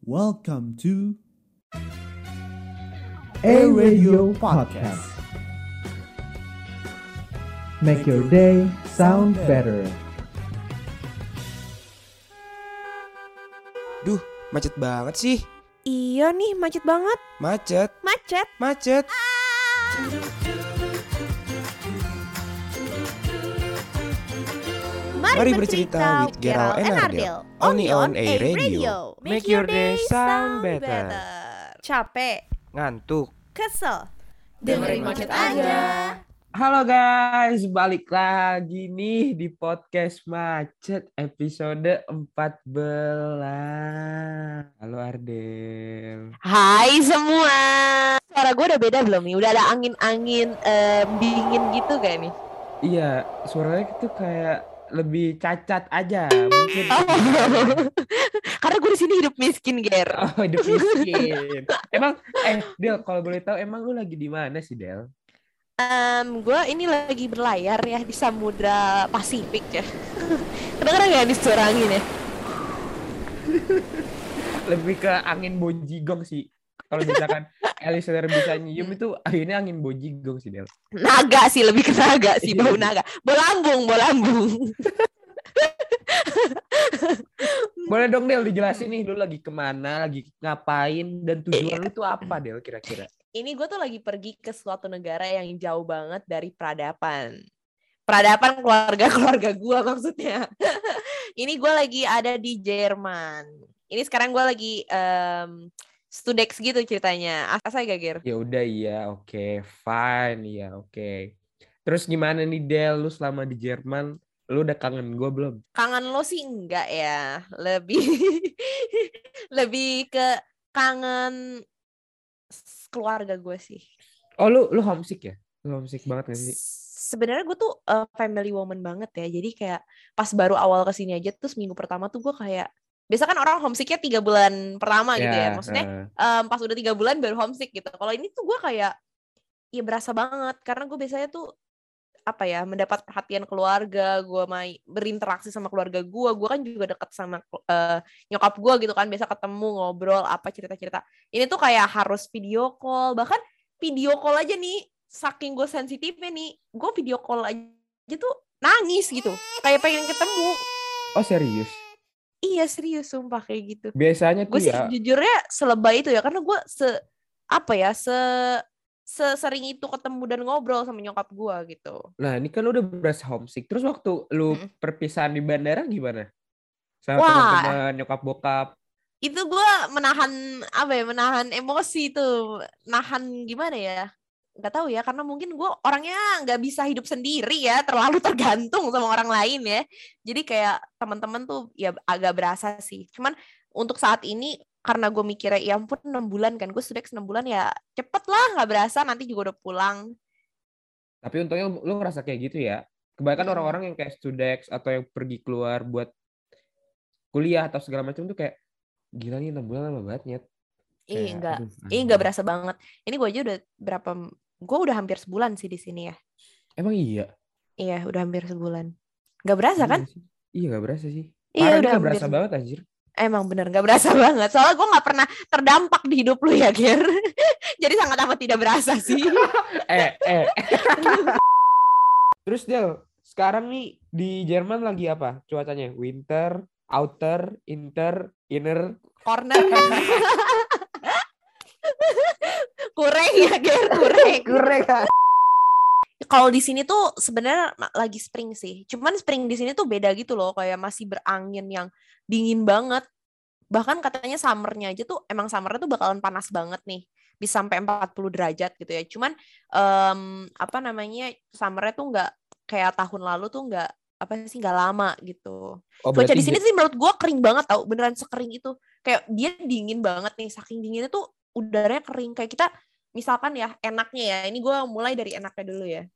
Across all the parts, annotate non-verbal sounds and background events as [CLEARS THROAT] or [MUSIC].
Welcome to A Radio Podcast. Make your day sound better. Duh, macet banget sih. Iya nih, macet banget. Macet, Macet. macet. Mari bercerita with Gerald and Ardel. Only on A Radio. Make your day sound better. Capek, Ngantuk. kesel. Dengerin macet aja. Halo guys, balik lagi nih di podcast Macet episode 14. Halo Ardel. Hai semua. Suara gue udah beda belum nih? Udah ada angin-angin em, dingin gitu kayak nih. Iya, suaranya itu kayak lebih cacat aja mungkin. Oh. [LAUGHS] Karena gue di sini hidup miskin, Ger. Oh, hidup miskin. [LAUGHS] Emang eh Del, kalau boleh tahu emang lu lagi di mana sih, Del? Em, gue ini lagi berlayar ya di Samudra Pasifik ya. [LAUGHS] Kedengeran gak nih suara angin ya? Lebih ke angin bojigong sih. Kalau misalkan listener bisa nyium itu ini angin bojigong sih, Del. Naga sih, lebih ke naga sih, Iya. bau naga. Bolambung, bolambung. Boleh dong Del dijelasin nih lu lagi ke mana, lagi ngapain dan tujuan lu tuh apa Del kira-kira? ini gue tuh lagi pergi ke suatu negara yang jauh banget dari peradaban. Peradaban keluarga-keluarga gue maksudnya. ini gue lagi ada di Jerman. Ini sekarang gue lagi em, studex gitu ceritanya. Asal gak, Ger? Ya udah iya, oke, fine, iya oke. Terus gimana nih Del, lu selama di Jerman, lu udah kangen gue belum? Kangen lo sih enggak ya. Lebih [LAUGHS] lebih ke kangen keluarga gue sih. Oh lu lu homesick ya? Lu homesick banget gak sih? sebenarnya gue tuh uh, family woman banget ya jadi kayak pas baru awal ke sini aja terus minggu pertama tuh gue kayak biasa kan orang homesicknya tiga bulan pertama gitu ya maksudnya eh, em, pas udah tiga bulan baru homesick gitu. Kalau ini tuh gue kayak ya berasa banget karena gue biasanya tuh apa ya mendapat perhatian keluarga gue main berinteraksi sama keluarga gue gue kan juga deket sama eh, nyokap gue gitu kan biasa ketemu ngobrol apa cerita cerita ini tuh kayak harus video call bahkan video call aja nih saking gue sensitifnya nih gue video call aja tuh nangis gitu. Kayak pengen ketemu. Oh serius? Iya serius sumpah kayak gitu Biasanya gue tuh sih ya, jujurnya selebay itu ya karena gue se apa ya se sesering itu ketemu dan ngobrol sama nyokap gue gitu nah ini kan lu udah berasa homesick. Terus waktu lu Mm. perpisahan di bandara gimana? Sama Wah. teman-teman, nyokap bokap. itu gue menahan apa ya menahan emosi itu nahan gimana ya nggak tahu ya karena mungkin gue orangnya nggak bisa hidup sendiri ya terlalu [LAUGHS] tergantung sama orang lain ya jadi kayak teman-teman tuh ya agak berasa sih cuman untuk saat ini karena gue mikirnya ya ampun enam bulan kan gue sudah enam bulan ya cepet lah nggak berasa nanti juga udah pulang Tapi untungnya lu ngerasa kayak gitu ya. Kebanyakan Mm-mm. orang-orang yang kayak studex atau yang pergi keluar buat kuliah atau segala macam tuh kayak gila nih enam bulan lama banget Nyet." Kayak, enggak. aduh, Ih, anjing. nggak berasa banget. Ini gue aja udah berapa? Gue udah hampir sebulan sih di sini ya. Emang iya? Iya, udah hampir sebulan. Nggak berasa Iya kan? sih. Iya gak berasa sih. Iya, Parah udah gak hampir berasa sebulan. banget anjir. Emang bener nggak berasa [LAUGHS] banget. Soalnya gue nggak pernah terdampak di hidup lu ya, Ger. [LAUGHS] Jadi sangat amat tidak berasa sih. [LAUGHS] Eh, eh. Terus Del, sekarang nih di Jerman lagi apa cuacanya? Winter, outer, inter, inner. Corner. Kurang ya, Ger. Kurang. [LAUGHS] Kurang. Kalau di sini tuh sebenarnya lagi spring sih. Cuman spring di sini tuh beda gitu loh, kayak masih berangin yang dingin banget. Bahkan katanya summernya aja tuh emang summernya tuh bakalan panas banget nih. Bisa sampai 40 derajat gitu ya. Cuman em, apa namanya? Summernya tuh nggak kayak tahun lalu tuh nggak apa sih nggak lama gitu. Oh, Cuaca di sini sih menurut gua kering banget tau, beneran sekering itu. Kayak dia dingin banget nih, saking dinginnya tuh udaranya kering. Kayak kita misalkan ya enaknya ya, ini gua mulai dari enaknya dulu ya.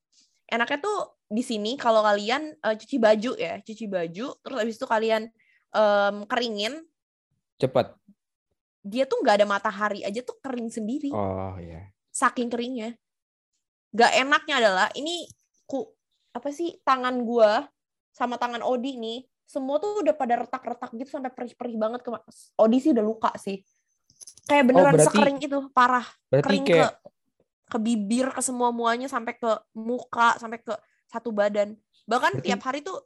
Enaknya tuh di sini kalau kalian eh, cuci baju ya, cuci baju, terus habis itu kalian em, keringin, cepet. dia tuh nggak ada matahari aja tuh kering sendiri, Oh iya. saking keringnya. Gak enaknya adalah ini ku apa sih tangan gua sama tangan Odi nih semua tuh udah pada retak-retak gitu sampai perih-perih banget ke Odi sih udah luka sih Kayak beneran berarti- sekering itu, parah. Berarti Kering kayak ke ke bibir, ke semua muanya sampai ke muka, sampai ke satu badan. Bahkan Berarti- tiap hari tuh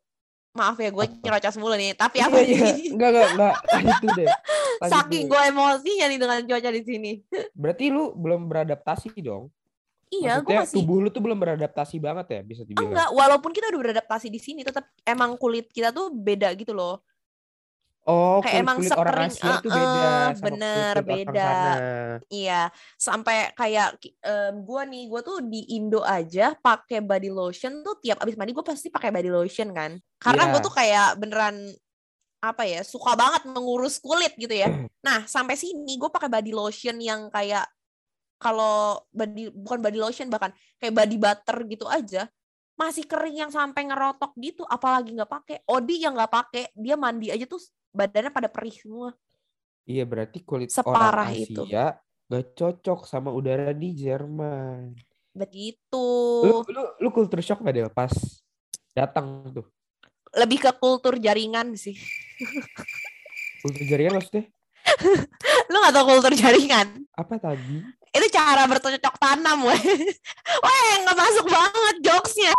maaf ya gue nyerocos mulu nih, tapi Iya, apa iya. Enggak, enggak, enggak. Lanjut [LAUGHS] dulu deh. Lanjut Saking gue emosinya nih dengan cuaca di sini. Berarti lu belum beradaptasi dong? Iya, gue masih tubuh lu tuh belum beradaptasi banget ya bisa dibilang. enggak. Walaupun kita udah beradaptasi di sini, tetap emang kulit kita tuh beda gitu loh. Oh, Kayak emang kulit-kulit orang Asia itu eh, beda eh, sama bener, orang beda. sana. Iya, sampai kayak um, gue nih, gue tuh di Indo aja pakai body lotion tuh tiap abis mandi gue pasti pakai body lotion kan. Karena gue Iya. tuh kayak beneran apa ya suka banget mengurus kulit gitu ya. [CLEARS THROAT] Nah sampai sini gue pakai body lotion yang kayak kalau body bukan body lotion bahkan kayak body butter gitu aja masih kering yang sampai ngerotok gitu. Apalagi nggak pakai. Odi yang nggak pakai dia mandi aja tuh badannya pada perih semua. Iya, berarti kulit Separah orang itu. Asia gak cocok sama udara di Jerman. Begitu. Lu lu lu culture shock gak Del pas datang tuh? lebih ke kultur jaringan sih. Kultur jaringan maksudnya [LAUGHS] Lu gak tau kultur jaringan? apa tadi? Itu cara bercocok tanam, weh. [LAUGHS] Weh, gak masuk banget jokesnya.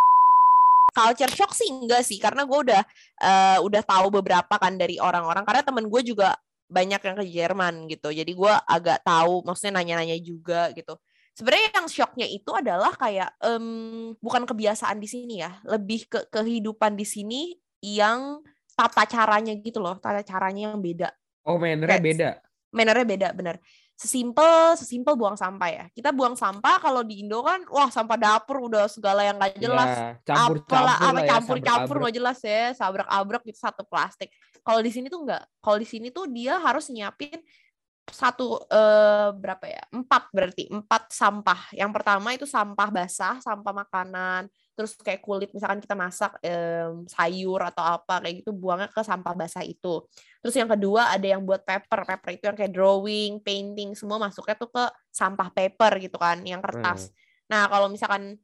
Culture shock sih enggak sih, karena gue udah eh, udah tahu beberapa kan dari orang-orang. Karena temen gue juga banyak yang ke Jerman gitu. Jadi gue agak tahu, maksudnya nanya-nanya juga gitu. Sebenarnya yang shocknya itu adalah kayak em, bukan kebiasaan di sini ya, lebih ke kehidupan di sini yang tata caranya gitu loh, tata caranya yang beda. Oh, mannernya beda. mannernya beda bener sesimpel sesimpel buang sampah ya. Kita buang sampah kalau di Indo kan wah sampah dapur udah segala yang nggak jelas. Ya, campur-campur apalah apa ya, campur-campur sabrak-abrek. nggak jelas ya sabrak-abrek gitu satu plastik. Kalau di sini tuh nggak. Kalau di sini tuh dia harus nyiapin satu eh, berapa ya? Empat berarti empat sampah. Yang pertama itu sampah basah sampah makanan terus kayak kulit misalkan kita masak em, sayur atau apa kayak gitu buangnya ke sampah basah itu. Terus yang kedua ada yang buat paper paper itu yang kayak drawing painting semua masuknya tuh ke sampah paper gitu kan yang kertas. Nah kalau misalkan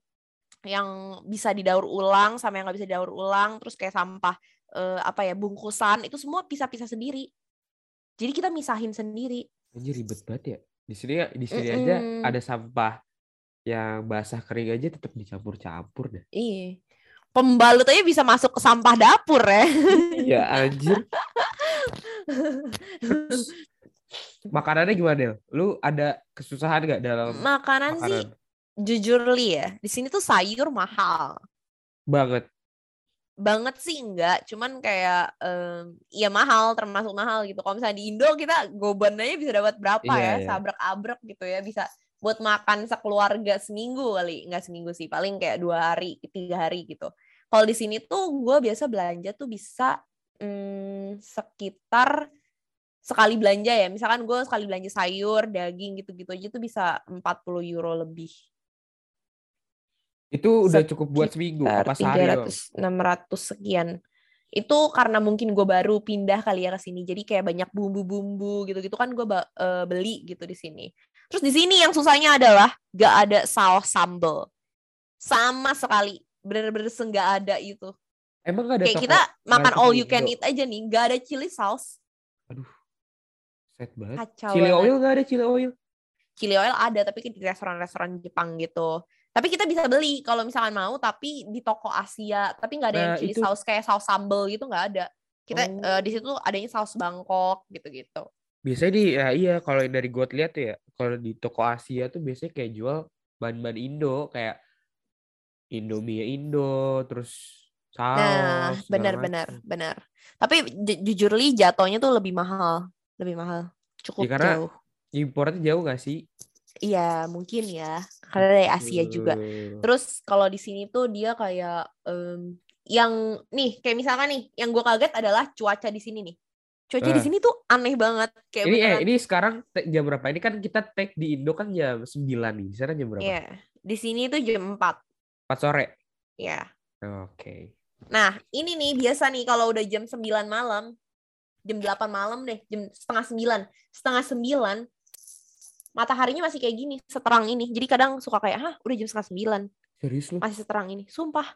yang bisa didaur ulang sama yang nggak bisa didaur ulang terus kayak sampah eh, apa ya bungkusan itu semua pisah-pisah sendiri. Jadi kita misahin sendiri. Anjir ribet banget ya. Di sini di sini aja Mm-mm. ada sampah yang basah kering aja tetap dicampur-campur dah. iya pembalut aja bisa masuk ke sampah dapur ya Iya [LAUGHS] anjir. Makanannya gimana Del? Lu ada kesusahan gak dalam makanan sih makanan? jujur li ya di sini tuh sayur mahal Banget. banget sih enggak cuman kayak em, ya mahal termasuk mahal gitu kalau misalnya di Indo kita goban aja bisa dapat berapa Iya, ya iya. sabrak-abrek gitu ya bisa buat makan sekeluarga seminggu kali nggak seminggu sih paling kayak dua hari tiga hari gitu. Kalau di sini tuh gue biasa belanja tuh bisa mm, sekitar sekali belanja ya. Misalkan gue sekali belanja sayur daging gitu-gitu aja tuh bisa 40 euro lebih. Itu udah cukup buat seminggu sekitar apa sehari? 300 600 sekian. Itu karena mungkin gue baru pindah kali ya ke sini jadi kayak banyak bumbu-bumbu gitu-gitu kan gue beli gitu di sini terus di sini yang susahnya adalah gak ada saus sambal sama sekali bener-bener nggak ada itu Emang gak ada kayak kita makan all you can Indo? eat aja nih gak ada chili sauce Set banget. kacau Chili banget. oil gak ada chili oil? chili oil ada tapi di restoran-restoran Jepang gitu. Tapi kita bisa beli kalau misalkan mau tapi di toko Asia, tapi nggak ada yang Nah, chili itu- saus kayak saus sambal gitu nggak ada. Kita Oh. eh, di situ adanya saus Bangkok gitu-gitu. Biasanya di ya iya kalau yang dari gue lihat tuh ya, kalau di toko Asia tuh biasanya kayak jual bahan-bahan Indo kayak Indomie Indo, terus saus. Nah, benar-benar, benar. Tapi ju- jujur li jatuhnya tuh lebih mahal, lebih mahal. Cukup Ya, karena- jauh. Importnya jauh gak sih? Iya, mungkin ya. Karena dari Asia juga. Eh, Terus kalau di sini tuh dia kayak em, yang nih kayak misalkan nih yang gue kaget adalah cuaca di sini nih. Cuaca di Ah. sini tuh aneh banget kayak Ini eh beneran. ini sekarang jam berapa? Ini kan kita tag di Indo kan jam 9 nih. Di sana jam berapa? Iya, di sini tuh jam 4. 4 sore. Ya. Oke. Nah, ini nih biasa nih kalau udah jam 9 malam, jam 8 malam deh, jam setengah 9. Setengah 9 mataharinya masih kayak gini, seterang ini. Jadi kadang suka kayak, "Hah, udah jam setengah 9, Serius lu? masih seterang ini." Sumpah.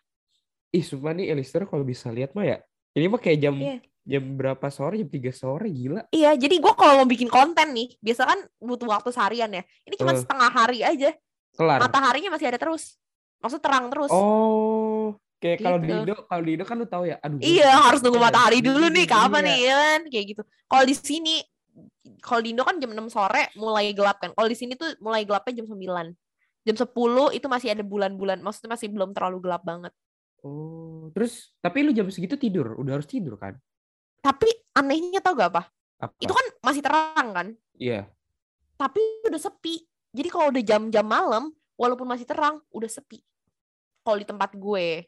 Ih, sumpah nih Elister kalau bisa lihat mah ya. Ini mah kayak jam Iya. Jam berapa sore? Jam 3 sore gila. Iya, jadi gue kalau mau bikin konten nih, biasa kan butuh waktu seharian ya. Ini cuma Eh. setengah hari aja. Kelar. Mataharinya masih ada terus. Maksud terang terus. Oh, kayak kalau di Gitu. Indo, kalau di Indo kan lu tahu ya. Aduh. Iya, harus nunggu matahari dulu nih, kapan iya. nih, ya kan? Kayak gitu. Kalau di sini, kalau di Indo kan jam 6 sore mulai gelap kan. Kalau di sini tuh mulai gelapnya jam 9. Jam 10 itu masih ada bulan-bulan, maksudnya masih belum terlalu gelap banget. Oh, terus tapi lu jam segitu tidur, udah harus tidur kan? Tapi anehnya tau gak apa? Apa? Itu kan masih terang kan, Iya. tapi udah sepi. Jadi kalau udah jam-jam malam, walaupun masih terang, udah sepi. Kalau di tempat gue.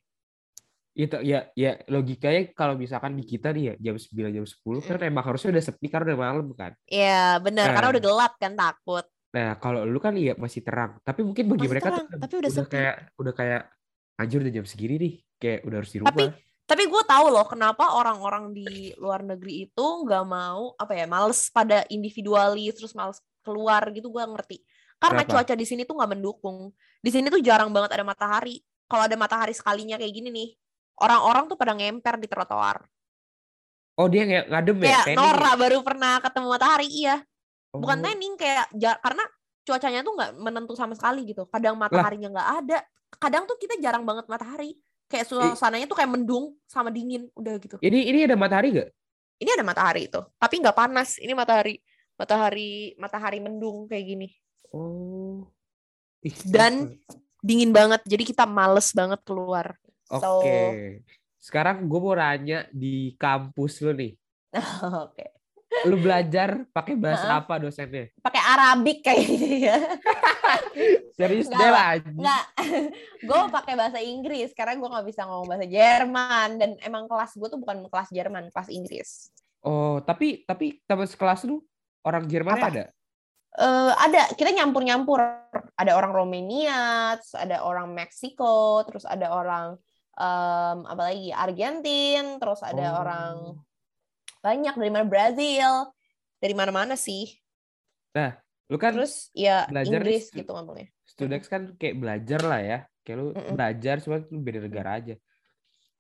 Itu ya ya logikanya kalau misalkan di kita nih ya jam 9 jam 10 kan emang harusnya udah sepi karena udah malam kan. Ya benar, karena Eh. udah gelap kan takut. Nah, kalau lu kan iya masih terang, tapi mungkin bagi Masih mereka tuh terang, tapi udah sepi. kayak udah kayak anjir udah jam segini nih, kayak udah harus di rumah. Tapi tapi gue tahu loh kenapa orang-orang di luar negeri itu nggak mau apa ya males pada individualis terus males keluar gitu gue ngerti. Karena Kenapa? cuaca di sini tuh nggak mendukung. Di sini tuh jarang banget ada matahari. Kalau ada matahari sekalinya kayak gini nih orang-orang tuh pada ngemper di trotoar. Oh, dia kayak ngadem ya, kayak tanning. Nora ya? baru pernah ketemu matahari iya. Bukan Oh, tanning kayak karena cuacanya tuh nggak menentu sama sekali gitu. Kadang mataharinya nggak ada. Kadang tuh kita jarang banget matahari kayak suasananya tuh kayak mendung sama dingin udah gitu Ini ini ada matahari gak? ini ada matahari itu tapi nggak panas ini matahari matahari matahari mendung kayak gini Oh. Ih, Dan- dingin banget jadi kita males banget keluar Oke. so- Sekarang gue mau nanya di kampus lu nih. [LAUGHS] oke Lu belajar pakai bahasa apa dosennya? pakai Arabik kayaknya ya [LAUGHS] [LAUGHS] Serius deh lah, [LAUGHS] gue pakai bahasa Inggris karena gue nggak bisa ngomong bahasa Jerman. Dan emang kelas gue tuh bukan kelas Jerman kelas Inggris. Oh, tapi tapi teman sekelas lu orang Jerman Apa? ada? Eh, ada. Kita nyampur nyampur ada orang Romania terus ada orang Meksiko terus ada orang em, apa lagi? Argentin terus ada Oh. orang banyak. Dari mana? Brazil. Dari mana mana sih Lu kan terus ya belajar Inggris gitu ngomongnya Studex kan kayak belajar lah ya. Kayak lu Mm-mm. belajar cuma lu beda negara aja.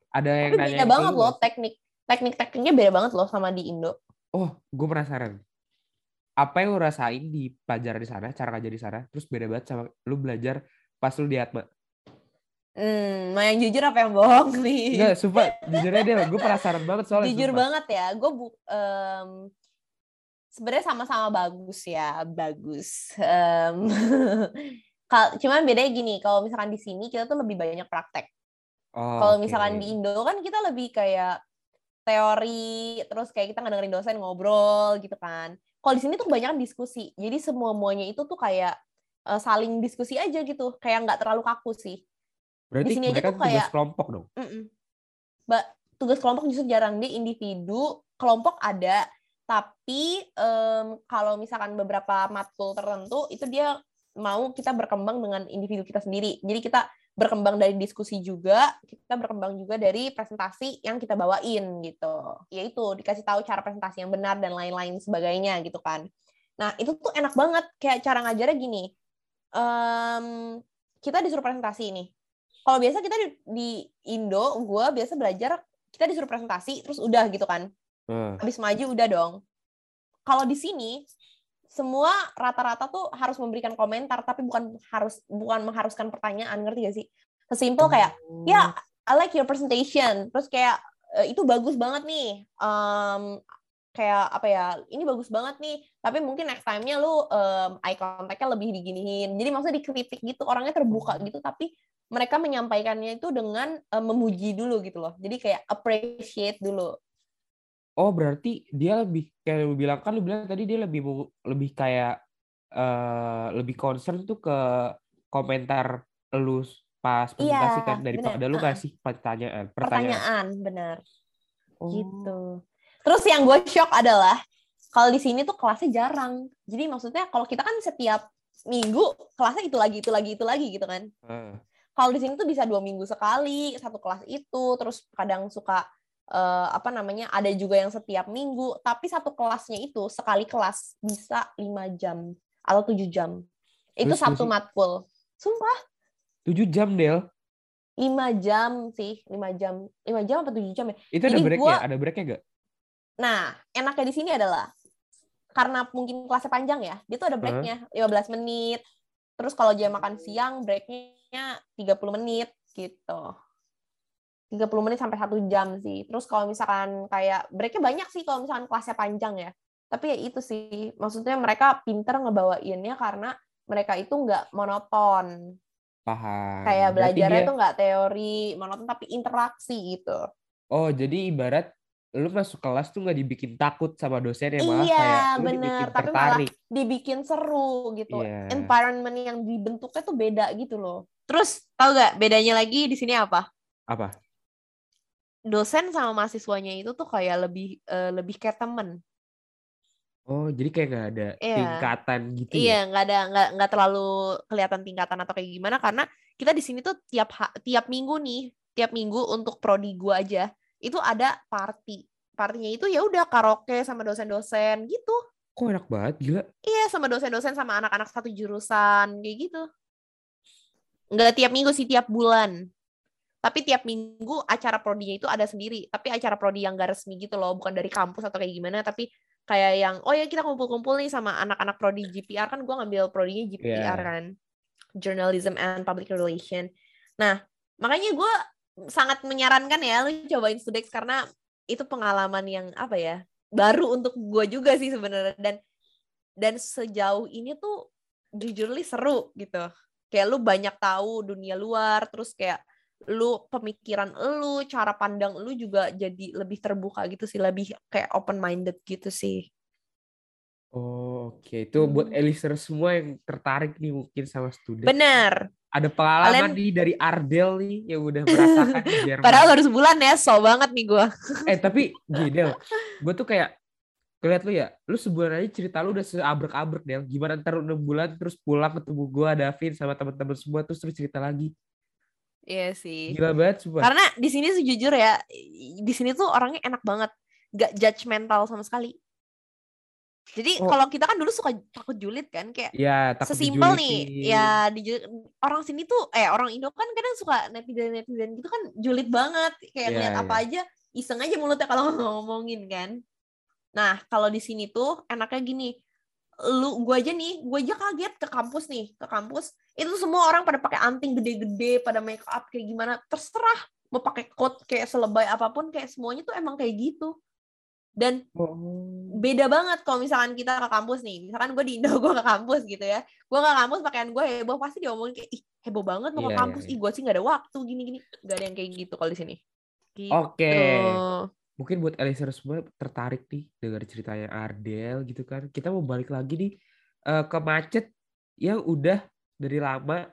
Ada yang tapi nanya beda banget loh teknik teknik tekniknya beda banget loh sama di Indo Oh, gue penasaran. Apa yang lu rasain di pelajaran di sana, cara ngajar di sana, terus beda banget sama lu belajar pas lu di Atma. hmm mau yang jujur apa yang bohong nih Enggak, sumpah, jujur aja gue penasaran banget soalnya. jujur sumpah. banget ya gue bu em, sebenarnya sama-sama bagus ya bagus. [LAUGHS] Kal- cuman bedanya gini kalau misalkan di sini kita tuh lebih banyak praktek. Oh, kalau misalkan di Indo kan kita lebih kayak teori terus kayak kita ngedengerin dosen ngobrol gitu kan. Kalau di sini tuh kebanyakan diskusi. Jadi semua muanya itu tuh kayak eh, saling diskusi aja gitu. Kayak nggak terlalu kaku sih. Berarti sini aja tuh tugas kayak- kelompok dong. Mm-mm. Mbak, tugas kelompok justru jarang. Dia individu, kelompok ada, tapi em, kalau misalkan beberapa matkul tertentu itu dia mau kita berkembang dengan individu kita sendiri. Jadi kita berkembang dari diskusi juga, kita berkembang juga dari presentasi yang kita bawain gitu. Yaitu dikasih tahu cara presentasi yang benar dan lain-lain sebagainya gitu kan. Nah, itu tuh enak banget kayak cara ngajarnya gini. Em, kita disuruh presentasi nih kalau biasa kita di, di Indo, gue biasa belajar kita disuruh presentasi terus udah gitu kan. Heeh. Habis maju udah dong. Kalau di sini semua rata-rata tuh harus memberikan komentar tapi bukan harus bukan mengharuskan pertanyaan, ngerti gak sih? Sesimpel kayak Oh. ya I like your presentation. Terus kayak "E, itu bagus banget nih. Em, kayak apa ya? Ini bagus banget nih. Tapi mungkin next time-nya lu em, eye contact-nya lebih diginiin. Jadi maksudnya dikritik gitu, orangnya terbuka gitu tapi mereka menyampaikannya itu dengan em, memuji dulu gitu loh. Jadi kayak appreciate dulu. Oh, berarti dia lebih kayak lu bilang kan lu bilang tadi dia lebih lebih kayak eh lebih concern tuh ke komentar lu pas presentasi Iya, kan daripada bener. lu kasih pertanyaan, pertanyaan. Pertanyaan, benar. Oh. gitu. Terus yang gue shock adalah kalau di sini tuh kelasnya jarang. Jadi maksudnya kalau kita kan setiap minggu kelasnya itu lagi itu lagi itu lagi gitu kan. Heeh. Kalau di sini tuh bisa dua minggu sekali satu kelas itu. Terus kadang suka eh, apa namanya ada juga yang setiap minggu. Tapi satu kelasnya itu sekali kelas bisa lima jam atau tujuh jam. Itu Terus satu matkul. Sumpah 7 jam, Del. lima jam sih lima jam lima jam atau tujuh jam ya Itu ada Jadi break gua-? Ada breaknya gak? Nah, enaknya di sini adalah karena mungkin kelasnya panjang ya, dia tuh ada breaknya 15 menit. Terus kalau jam makan siang, breaknya 30 menit gitu. 30 menit sampai satu jam sih. Terus kalau misalkan kayak breaknya banyak sih kalau misalkan kelasnya panjang ya. Tapi ya itu sih, maksudnya mereka pinter ngebawainnya karena mereka itu nggak monoton. Paham. Kayak belajarnya dia- tuh nggak teori monoton tapi interaksi gitu. Oh, jadi ibarat lu masuk kelas tuh nggak dibikin takut sama dosennya malah Iya, kayak lu bener. dibikin Tapi malah tertarik. Dibikin seru gitu. Iya. Environment yang dibentuknya tuh beda gitu loh. Terus tau gak bedanya lagi di sini apa? Apa? Dosen sama mahasiswanya itu tuh kayak lebih eh, lebih kayak temen. Oh, jadi kayak nggak ada Iya. tingkatan gitu ya? Iya, nggak ada nggak nggak terlalu kelihatan tingkatan atau kayak gimana karena kita di sini tuh tiap tiap minggu nih, tiap minggu untuk prodi gua aja itu ada party. Partinya itu ya udah karaoke sama dosen-dosen gitu. Kok enak banget, gila. Iya, sama dosen-dosen sama anak-anak satu jurusan kayak gitu. Nggak tiap minggu sih, tiap bulan. Tapi tiap minggu acara prodinya itu ada sendiri. Tapi acara prodi yang gak resmi gitu loh, bukan dari kampus atau kayak gimana, tapi kayak yang oh ya kita kumpul-kumpul nih sama anak-anak prodi GPR kan gue ngambil prodinya GPR Iya. kan. Journalism and Public Relation. Nah, makanya gue sangat menyarankan ya lu cobain Studex karena itu pengalaman yang apa ya? baru untuk gue juga sih sebenarnya dan dan sejauh ini tuh jujur li seru gitu kayak lu banyak tahu dunia luar terus kayak lu pemikiran lu cara pandang lu juga jadi lebih terbuka gitu sih lebih kayak open minded gitu sih Oh, oke. Itu buat Hmm. Eliser semua yang tertarik nih mungkin sama student. bener Ada pengalaman Kalian- nih dari Ardel nih yang udah merasakan di [LAUGHS] Jerman. padahal baru sebulan ya so banget nih gue Eh, tapi [LAUGHS] gini, Del. Gue tuh kayak Ngeliat lu ya, lu sebulan aja cerita lu udah seabrek-abrek Del. Gimana ntar 6 bulan terus pulang ketemu gua, Davin sama teman-teman semua terus terus cerita lagi. Iya sih. Gila banget sumpah. karena di sini sejujur ya di sini tuh orangnya enak banget. Gak judgmental sama sekali. Jadi Oh. kalau kita kan dulu suka takut julid kan kayak Ya, takut sesimpel nih. ya di orang sini tuh eh orang Indo kan kadang suka netizen netizen gitu kan julid banget. Kayak Iya, ngeliat apa iya. aja iseng aja mulutnya kalau [LAUGHS] ngomongin kan. Nah kalau di sini tuh enaknya gini lu gua aja nih gua aja kaget ke kampus nih ke kampus itu semua orang pada pakai anting gede-gede pada make up kayak gimana terserah mau pakai coat kayak selebay apa pun kayak semuanya tuh emang kayak gitu dan Oh. beda banget kalau misalkan kita ke kampus nih misalkan gue di Indo [LAUGHS] gue ke kampus gitu ya gue ke kampus pakaian gue heboh pasti diomongin kayak ih heboh banget mau ke iya, kampus iya. ih gue sih nggak ada waktu gini gini gak ada yang kayak gitu kalau di sini gitu. Oke. Mungkin buat Eliezer semua tertarik nih dengar ceritanya Ardel gitu kan. Kita mau balik lagi nih eh, ke macet yang udah dari lama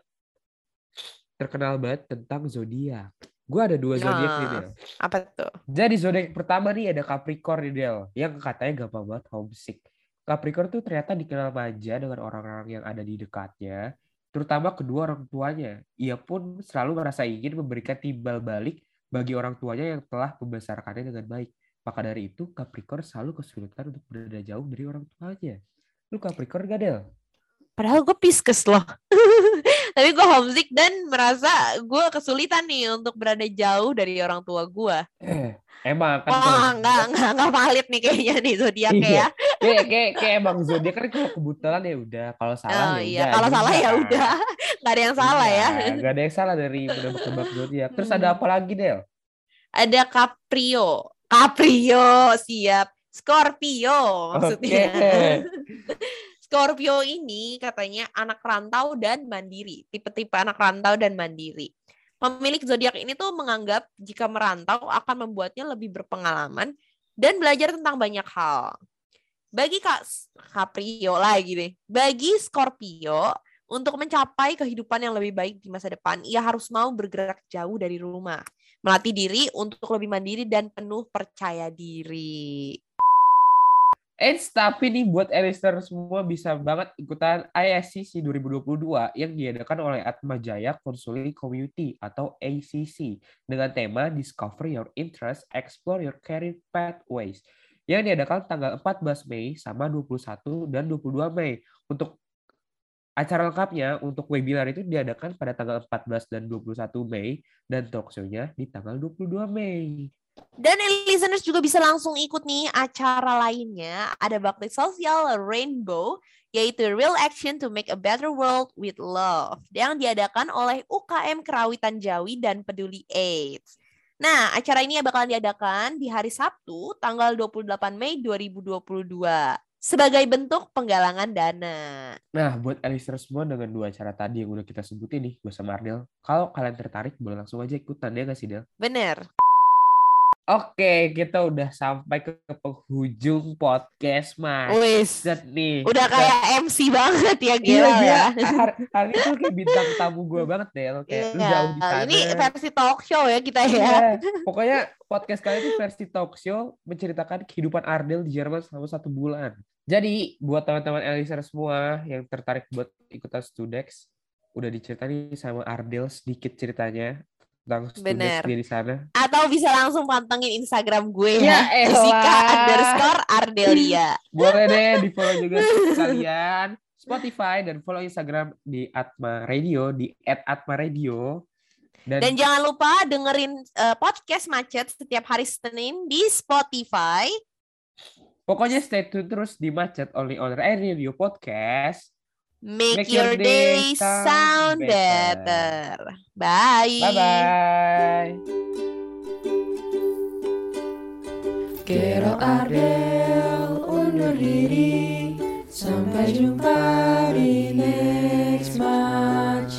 terkenal banget tentang zodiak. Gue ada dua zodiak nih Nah. Del. apa tuh Jadi zodiak pertama nih ada Capricorn nih Del, yang katanya gampang banget homesick. Capricorn tuh ternyata dikenal manja dengan orang-orang yang ada di dekatnya, terutama kedua orang tuanya. Ia pun selalu merasa ingin memberikan timbal balik bagi orang tuanya yang telah membesarkannya dengan baik. Maka dari itu Capricorn selalu kesulitan untuk berada jauh dari orang tuanya. Lu Capricorn gak Del? padahal gue piskes loh [LAUGHS] tapi gue homesick dan merasa gue kesulitan nih untuk berada jauh dari orang tua gue Eh, emang kan wah kalau- nggak nggak nggak valid nih kayaknya nih zodiaknya Iya. ya kayak, kayak, kayak emang zodiak kan kalau kebetulan ya udah, kalau salah oh ya iya udah. kalau salah ya kan. udah nggak ada yang salah ya Iya, Gak ada yang salah dari menebak-nebak zodiak. Terus ada Hmm. apa lagi, Del? ada Caprio. Caprio, siap. Scorpio maksudnya. Oke. [LAUGHS] Scorpio ini katanya anak rantau dan mandiri, tipe-tipe anak rantau dan mandiri. Pemilik zodiak ini tuh menganggap jika merantau akan membuatnya lebih berpengalaman dan belajar tentang banyak hal. Bagi Kak Caprio lagi nih, bagi Scorpio untuk mencapai kehidupan yang lebih baik di masa depan, ia harus mau bergerak jauh dari rumah, melatih diri untuk lebih mandiri dan penuh percaya diri. Eits, tapi nih buat Alistair semua bisa banget ikutan ISCC 2022 yang diadakan oleh Atma Jaya Consulting Community atau ACC dengan tema Discover Your Interest, Explore Your Career Pathways yang diadakan tanggal 14 Mei sama 21 dan 22 Mei. Untuk acara lengkapnya untuk webinar itu diadakan pada tanggal 14 dan 21 Mei dan talkshow-nya di tanggal 22 Mei. Dan listeners juga bisa langsung ikut nih acara lainnya. Ada bakti sosial Rainbow, yaitu Real Action to Make a Better World with Love, yang diadakan oleh UKM Kerawitan Jawi dan Peduli AIDS. Nah, acara ini bakalan diadakan di hari Sabtu, tanggal 28 Mei 2022 sebagai bentuk penggalangan dana. Nah, buat listeners semua dengan dua acara tadi yang udah kita sebutin nih, gue sama Ardel, kalau kalian tertarik boleh langsung aja ikutan ya nggak sih Del? Bener. Oke, kita udah sampai ke penghujung podcast mas. Wis. nih. Udah kayak MC banget ya Iya, gila iya. ya. Hari, hari itu kayak bintang tamu gue banget Del. Kayak lu Iya. jauh di sana. Ini versi talk show ya kita ya. Iya. Pokoknya podcast kali ini versi talk show menceritakan kehidupan Ardel di Jerman selama satu bulan. Jadi buat teman-teman Eliezer semua yang tertarik buat ikutan Studex, udah diceritain sama Ardel sedikit ceritanya tentang Studex Bener. di sana. Atau bisa langsung pantengin Instagram gue Ya ya. [LAUGHS] Jessica underscore Ardelia. Boleh deh [LAUGHS] di follow juga sekalian Spotify dan follow Instagram di Atma Radio di @atmaradio dan, Dan jangan lupa dengerin eh, podcast macet setiap hari Senin di Spotify. pokoknya stay tune terus di Macet Only on Radio Podcast. Make, Make your, your day, day sound, better. better. Bye. Bye bye. Kero Ardel undur diri. Sampai jumpa di next match.